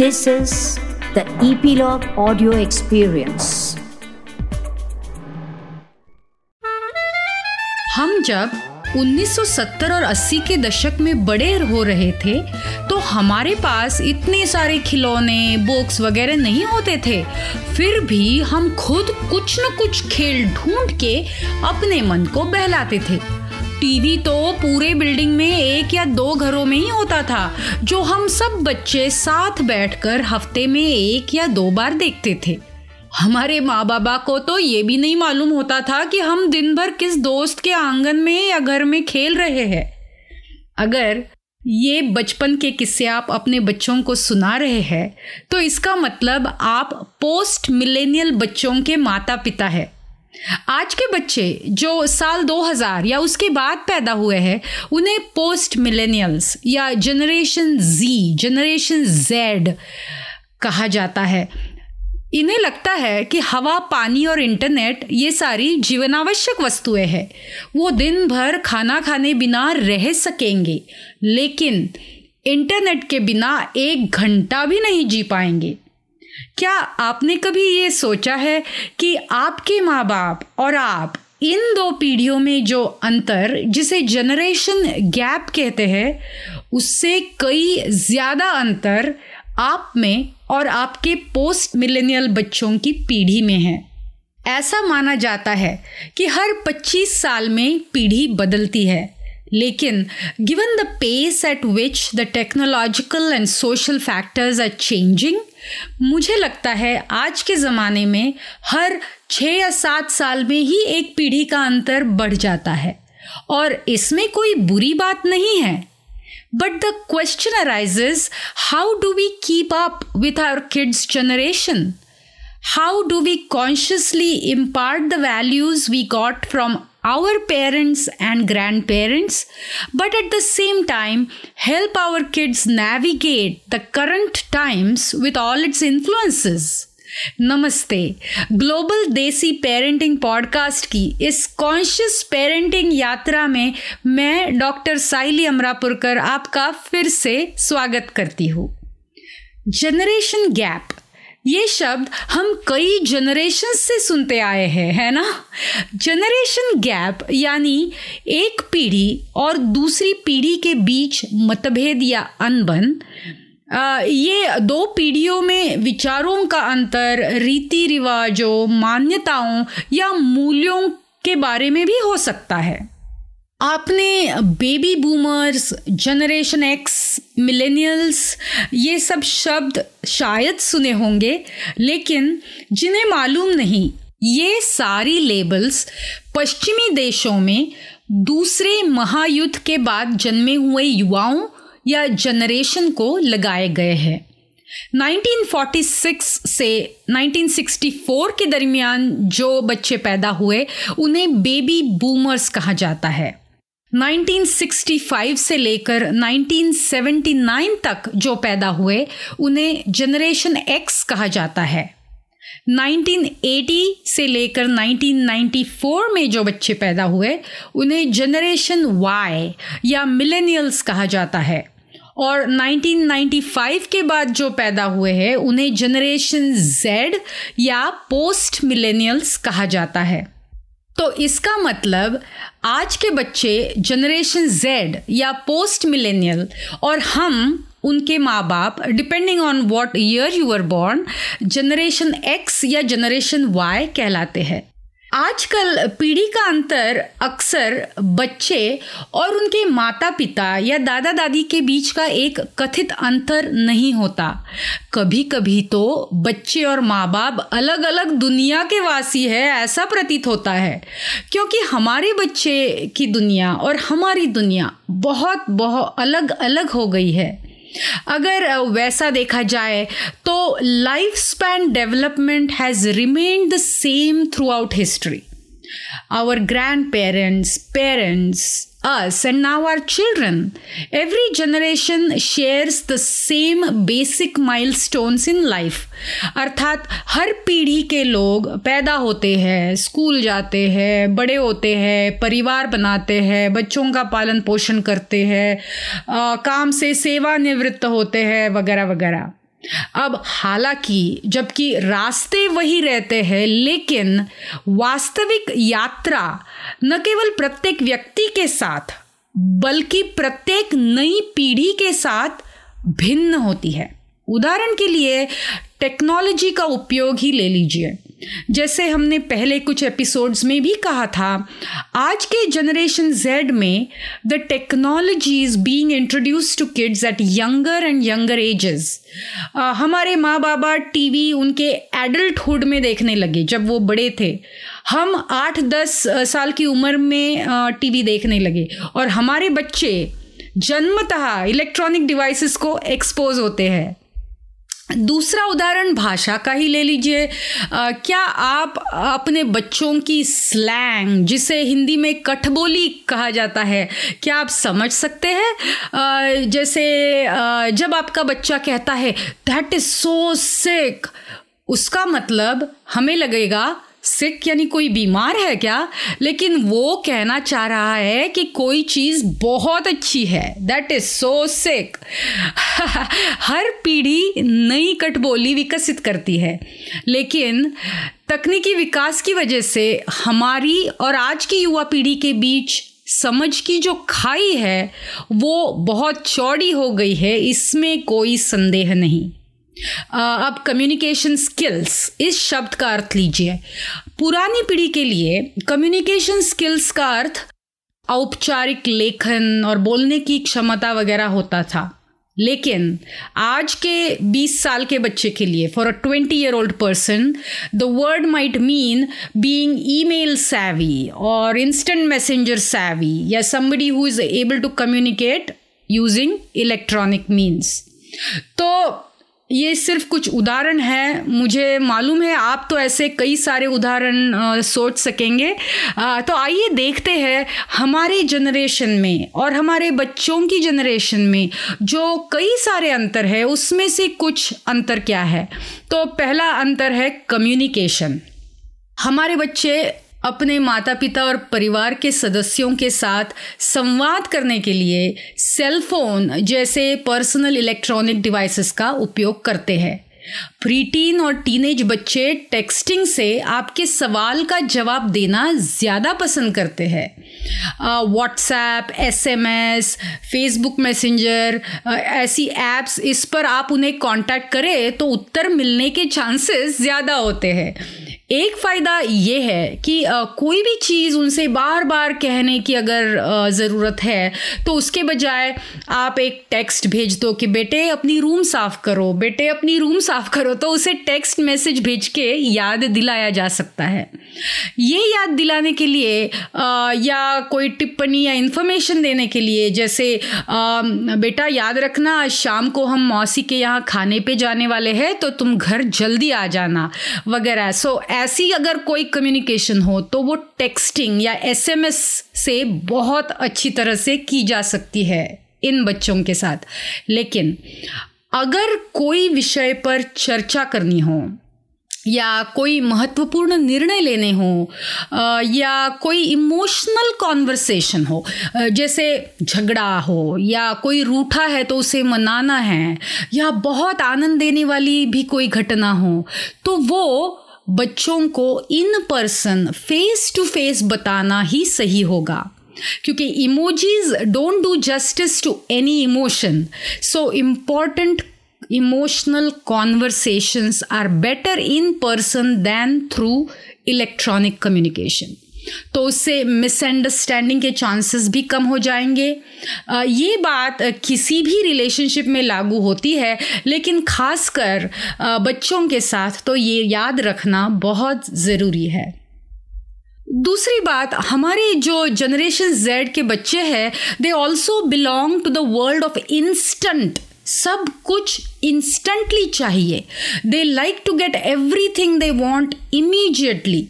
This is the Epilogue Audio Experience. हम जब 1970 और 80 के दशक में बड़े हो रहे थे तो हमारे पास इतने सारे खिलौने बुक्स वगैरह नहीं होते थे फिर भी हम खुद कुछ न कुछ खेल ढूंढ के अपने मन को बहलाते थे टीवी तो पूरे बिल्डिंग में एक या दो घरों में ही होता था, जो हम सब बच्चे साथ बैठकर हफ़्ते में एक या दो बार देखते थे। हमारे माँ बाबा को तो ये भी नहीं मालूम होता था कि हम दिन भर किस दोस्त के आँगन में या घर में खेल रहे हैं। अगर ये बचपन के किस्से आप अपने बच्चों को सुना रहे हैं तो इसका मतलब आप पोस्ट मिलेनियल बच्चों के माता पिता है। आज के बच्चे जो साल 2000 या उसके बाद पैदा हुए हैं, उन्हें पोस्ट मिलेनियल्स या जनरेशन जी जनरेशन जेड कहा जाता है। इन्हें लगता है कि हवा, पानी और इंटरनेट ये सारी जीवनावश्यक वस्तुएँ हैं। वो दिन भर खाना खाने बिना रह सकेंगे, लेकिन इंटरनेट के बिना एक घंटा भी नहीं जी पाएँगे। क्या आपने कभी ये सोचा है कि आपके माँ बाप और आप इन दो पीढ़ियों में जो अंतर, जिसे जनरेशन गैप कहते हैं, उससे कई ज़्यादा अंतर आप में और आपके पोस्ट मिलेनियल बच्चों की पीढ़ी में है? ऐसा माना जाता है कि हर 25 साल में पीढ़ी बदलती है। लेकिन given the pace at which the technological and social factors are changing मुझे लगता है आज के ज़माने में हर छः या सात साल में ही एक पीढ़ी का अंतर बढ़ जाता है। और इसमें कोई बुरी बात नहीं है। But the question arises how do we keep up with our kids generation how do we consciously impart the values we got from our parents and grandparents, but at the same time help our kids navigate the current times with all its influences. नमस्ते global देसी parenting podcast की इस conscious parenting यात्रा में मैं doctor साइली अमरापुरकर आपका फिर से स्वागत करती हूँ जनरेशन गैप ये शब्द हम कई जनरेशन से सुनते आए हैं, है ना? जनरेशन गैप यानी एक पीढ़ी और दूसरी पीढ़ी के बीच मतभेद या अनबन ये दो पीढ़ियों में विचारों का अंतर रीति रिवाजों मान्यताओं या मूल्यों के बारे में भी हो सकता है। आपने baby boomers generation X millennials ये सब शब्द शायद सुने होंगे, लेकिन जिन्हें मालूम नहीं, ये सारी लेबल्स पश्चिमी देशों में दूसरे महायुद्ध के बाद जन्मे हुए युवाओं या जनरेशन को लगाए गए हैं। 1946 से 1964 के दरमियान जो बच्चे पैदा हुए, उन्हें बेबी बूमर्स कहा जाता है। 1965 से लेकर 1979 तक जो पैदा हुए, उन्हें जनरेशन एक्स कहा जाता है। 1980 से लेकर 1994 में जो बच्चे पैदा हुए, उन्हें जनरेशन वाई या मिलेनियल्स कहा जाता है। और 1995 के बाद जो पैदा हुए हैं, उन्हें जनरेशन जेड या पोस्ट मिलेनियल्स कहा जाता है। तो इसका मतलब आज के बच्चे जनरेशन जेड या पोस्ट मिलेनियल और हम उनके माँ बाप depending on what year you are born generation X या जनरेशन वाई कहलाते हैं। आजकल पीढ़ी का अंतर अक्सर बच्चे और उनके माता पिता या दादा दादी के बीच का एक कथित अंतर नहीं होता। कभी कभी तो बच्चे और माँ बाप अलग अलग दुनिया के वासी है, ऐसा प्रतीत होता है। क्योंकि हमारे बच्चे की दुनिया और हमारी दुनिया बहुत बहुत अलग अलग हो गई है। अगर वैसा देखा जाए तो life span development has remain the same throughout history our grandparents parents, us, and now our children. Every generation shares the same basic milestones in life. अर्थात हर पीढ़ी के लोग पैदा होते हैं स्कूल जाते हैं बड़े होते हैं परिवार बनाते हैं बच्चों का पालन पोषण करते हैं काम से सेवानिवृत्त होते हैं वगैरह वगैरह अब हालाँकि जबकि रास्ते वही रहते हैं, लेकिन वास्तविक यात्रा न केवल प्रत्येक व्यक्ति के साथ, बल्कि प्रत्येक नई पीढ़ी के साथ भिन्न होती है। उदाहरण के लिए, टेक्नोलॉजी का उपयोग ही ले लीजिए। जैसे हमने पहले कुछ एपिसोड्स में भी कहा था, आज के जनरेशन जेड में the technology is being introduced to kids at younger and younger ages हमारे माँ बाबा टीवी उनके एडल्टहुड में देखने लगे जब वो बड़े थे। हम आठ दस साल की उम्र में टीवी देखने लगे और हमारे बच्चे जन्मतः इलेक्ट्रॉनिक डिवाइसेस को एक्सपोज होते हैं। दूसरा उदाहरण भाषा का ही ले लीजिए। क्या आप अपने बच्चों की स्लैंग जिसे हिंदी में कठबोली कहा जाता है क्या आप समझ सकते हैं? जैसे आ, जब आपका बच्चा कहता है दैट इज़ सो सिक उसका मतलब हमें लगेगा सिक यानी कोई बीमार है क्या? लेकिन वो कहना चाह रहा है कि कोई चीज़ बहुत अच्छी है। दैट इज़ सो सिक हर पीढ़ी नई कटबोली विकसित करती है। लेकिन तकनीकी विकास की वजह से हमारी और आज की युवा पीढ़ी के बीच समझ की जो खाई है, वो बहुत चौड़ी हो गई है। इसमें कोई संदेह नहीं। अब कम्युनिकेशन स्किल्स इस शब्द का अर्थ लीजिए। पुरानी पीढ़ी के लिए कम्युनिकेशन स्किल्स का अर्थ औपचारिक लेखन और बोलने की क्षमता वगैरह होता था। लेकिन आज के 20 साल के बच्चे के लिए for a 20 year old person the word might mean being email savvy और इंस्टेंट मैसेंजर सैवी या somebody who is able to communicate using electronic means तो ये सिर्फ़ कुछ उदाहरण है। मुझे मालूम है आप तो ऐसे कई सारे उदाहरण सोच सकेंगे। आ, तो आइए देखते हैं हमारे जनरेशन में और हमारे बच्चों की जनरेशन में जो कई सारे अंतर है उसमें से कुछ अंतर क्या है? तो पहला अंतर है कम्युनिकेशन हमारे बच्चे अपने माता पिता और परिवार के सदस्यों के साथ संवाद करने के लिए सेलफोन जैसे पर्सनल इलेक्ट्रॉनिक डिवाइसेस का उपयोग करते हैं। प्रीटीन और टीनेज बच्चे टेक्सटिंग से आपके सवाल का जवाब देना ज़्यादा पसंद करते हैं। WhatsApp S M S Facebook Messenger ऐसी ऐप्स इस पर आप उन्हें कांटेक्ट करें तो उत्तर मिलने के चांसेस ज़्यादा होते हैं। एक फ़ायदा ये है कि आ, कोई भी चीज़ उनसे बार बार कहने की अगर ज़रूरत है तो उसके बजाय आप एक टेक्स्ट भेज दो कि बेटे अपनी रूम साफ़ करो बेटे अपनी रूम साफ़ करो। तो उसे टेक्स्ट मैसेज भेज के याद दिलाया जा सकता है। ये याद दिलाने के लिए आ, या कोई टिप्पणी या इन्फॉर्मेशन देने के लिए जैसे आ, बेटा याद रखना शाम को हम मौसी के यहाँ खाने पे जाने वाले हैं तो तुम घर जल्दी आ जाना वगैरह। सो ऐसी अगर कोई कम्युनिकेशन हो तो वो टेक्सटिंग या एसएमएस से बहुत अच्छी तरह से की जा सकती है इन बच्चों के साथ। लेकिन अगर कोई विषय पर चर्चा करनी हो, या कोई महत्वपूर्ण निर्णय लेने हो या कोई इमोशनल कॉन्वर्सेशन हो जैसे झगड़ा हो, या कोई रूठा है तो उसे मनाना है, या बहुत आनंद देने वाली भी कोई घटना हो तो वो बच्चों को in person face to face बताना ही सही होगा। क्योंकि emojis don't do justice to any emotion so important emotional conversations are better in person than through electronic communication तो उससे मिसअंडरस्टैंडिंग के चांसेस भी कम हो जाएँगे। ये बात किसी भी रिलेशनशिप में लागू होती है, लेकिन खासकर बच्चों के साथ तो ये याद रखना बहुत ज़रूरी है। दूसरी बात, हमारे जो जनरेशन जेड के बच्चे हैं they also belong to the world of instant सब कुछ इंस्टेंटली चाहिए। They like to get everything they want immediately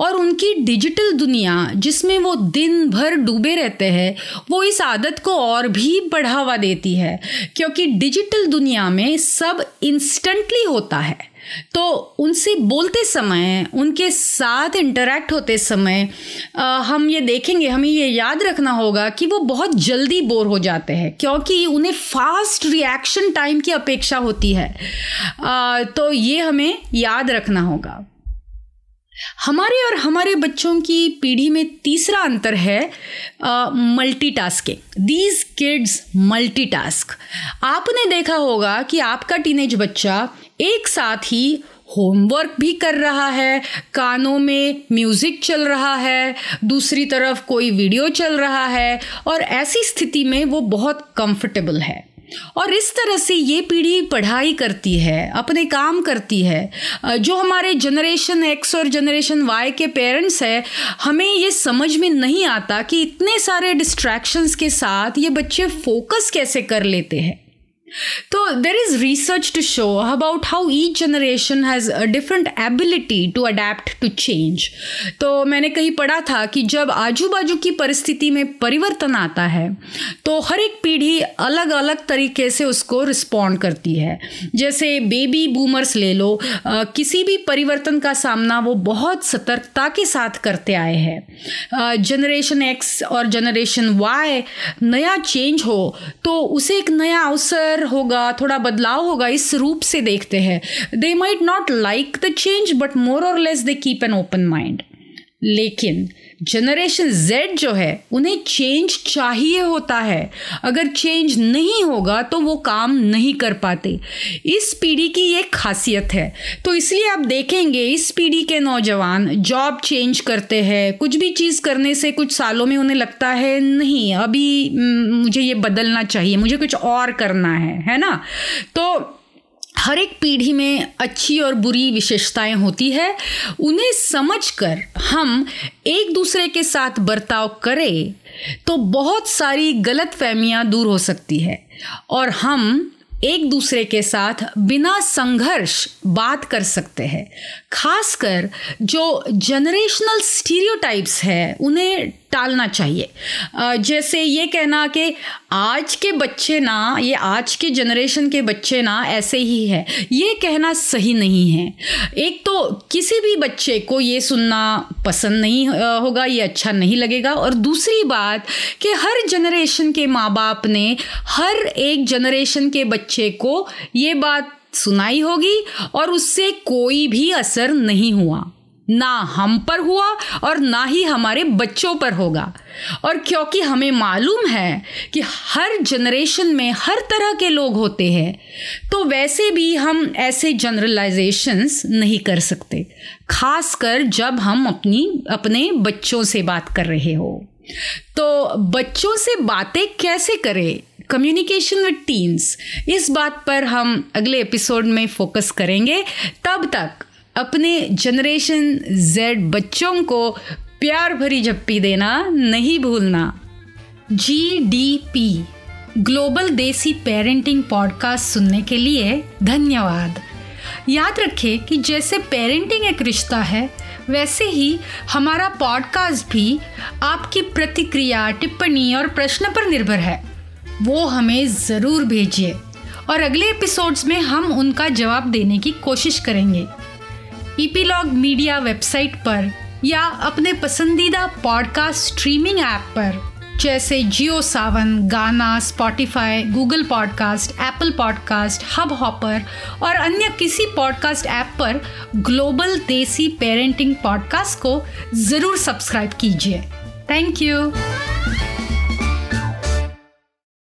और उनकी डिजिटल दुनिया जिसमें वो दिन भर डूबे रहते हैं वो इस आदत को और भी बढ़ावा देती है। क्योंकि डिजिटल दुनिया में सब इंस्टेंटली होता है। तो उनसे बोलते समय उनके साथ इंटरेक्ट होते समय आ, हम ये देखेंगे हमें ये याद रखना होगा कि वो बहुत जल्दी बोर हो जाते हैं क्योंकि उन्हें फास्ट रिएक्शन टाइम की अपेक्षा होती है। आ, तो ये हमें याद रखना होगा। हमारे और हमारे बच्चों की पीढ़ी में तीसरा अंतर है मल्टीटास्किंग दीज किड्स मल्टीटास्क आपने देखा होगा कि आपका टीनेज बच्चा एक साथ ही होमवर्क भी कर रहा है, कानों में म्यूज़िक चल रहा है, दूसरी तरफ़ कोई वीडियो चल रहा है और ऐसी स्थिति में वो बहुत कंफर्टेबल है। और इस तरह से ये पीढ़ी पढ़ाई करती है, अपने काम करती है। जो हमारे जनरेशन एक्स और जनरेशन वाई के पेरेंट्स है, हमें ये समझ में नहीं आता कि इतने सारे डिस्ट्रैक्शंस के साथ ये बच्चे फोकस कैसे कर लेते हैं। तो there is research to show about how each generation has a different ability to adapt to change तो मैंने कहीं पढ़ा था कि जब आजू बाजू की परिस्थिति में परिवर्तन आता है तो हर एक पीढ़ी अलग अलग तरीके से उसको रिस्पॉन्ड करती है। जैसे बेबी बूमर्स ले लो आ, किसी भी परिवर्तन का सामना वो बहुत सतर्कता के साथ करते आए हैं। जनरेशन एक्स और जनरेशन वाई नया चेंज हो तो उसे एक नया अवसर होगा, थोड़ा बदलाव होगा, इस रूप से देखते हैं। They might not like the change but more or less they keep an open mind लेकिन जनरेशन जेड जो है, उन्हें चेंज चाहिए होता है। अगर चेंज नहीं होगा तो वो काम नहीं कर पाते। इस पीढ़ी की ये खासियत है। तो इसलिए आप देखेंगे, इस पीढ़ी के नौजवान जॉब चेंज करते हैं। कुछ भी चीज़ करने से कुछ सालों में उन्हें लगता है, नहीं, अभी मुझे ये बदलना चाहिए, मुझे कुछ और करना है। है ना? तो हर एक पीढ़ी में अच्छी और बुरी विशेषताएँ होती है, उन्हें समझकर हम एक दूसरे के साथ बर्ताव करें तो बहुत सारी गलत फहमियाँ दूर हो सकती है। और हम एक दूसरे के साथ बिना संघर्ष बात कर सकते हैं। खासकर जो जनरेशनल स्टीरियोटाइप्स है, उन्हें टालना चाहिए। जैसे ये कहना कि आज के बच्चे ना, ये आज के जनरेशन के बच्चे ना, ऐसे ही है। ये कहना सही नहीं है। एक तो किसी भी बच्चे को ये सुनना पसंद नहीं होगा, ये अच्छा नहीं लगेगा। और दूसरी बात कि हर जनरेशन के माँ बाप ने हर एक जनरेशन के बच्चे को ये बात सुनाई होगी और उससे कोई भी असर नहीं हुआ। ना हम पर हुआ और ना ही हमारे बच्चों पर होगा। और क्योंकि हमें मालूम है कि हर जनरेशन में हर तरह के लोग होते हैं तो वैसे भी हम ऐसे जनरलाइजेशंस नहीं कर सकते, खासकर जब हम अपनी, अपने बच्चों से बात कर रहे हो। तो बच्चों से बातें कैसे करें? कम्युनिकेशन विद टीन्स इस बात पर हम अगले एपिसोड में फोकस करेंगे। तब तक अपने जनरेशन जेड बच्चों को प्यार भरी झप्पी देना नहीं भूलना। G D P global desi parenting podcast सुनने के लिए धन्यवाद। याद रखें कि जैसे पेरेंटिंग एक रिश्ता है, वैसे ही हमारा पॉडकास्ट भी आपकी प्रतिक्रिया, टिप्पणी और प्रश्न पर निर्भर है। वो हमें ज़रूर भेजिए और अगले एपिसोड्स में हम उनका जवाब देने की कोशिश करेंगे। ईपीलॉग मीडिया वेबसाइट पर या अपने पसंदीदा पॉडकास्ट स्ट्रीमिंग ऐप पर। जैसे Jio Saavn Gaana Spotify Google podcast Apple podcast Hubhopper और अन्य किसी पॉडकास्ट ऐप पर ग्लोबल देसी पेरेंटिंग पॉडकास्ट को ज़रूर सब्सक्राइब कीजिए। Thank you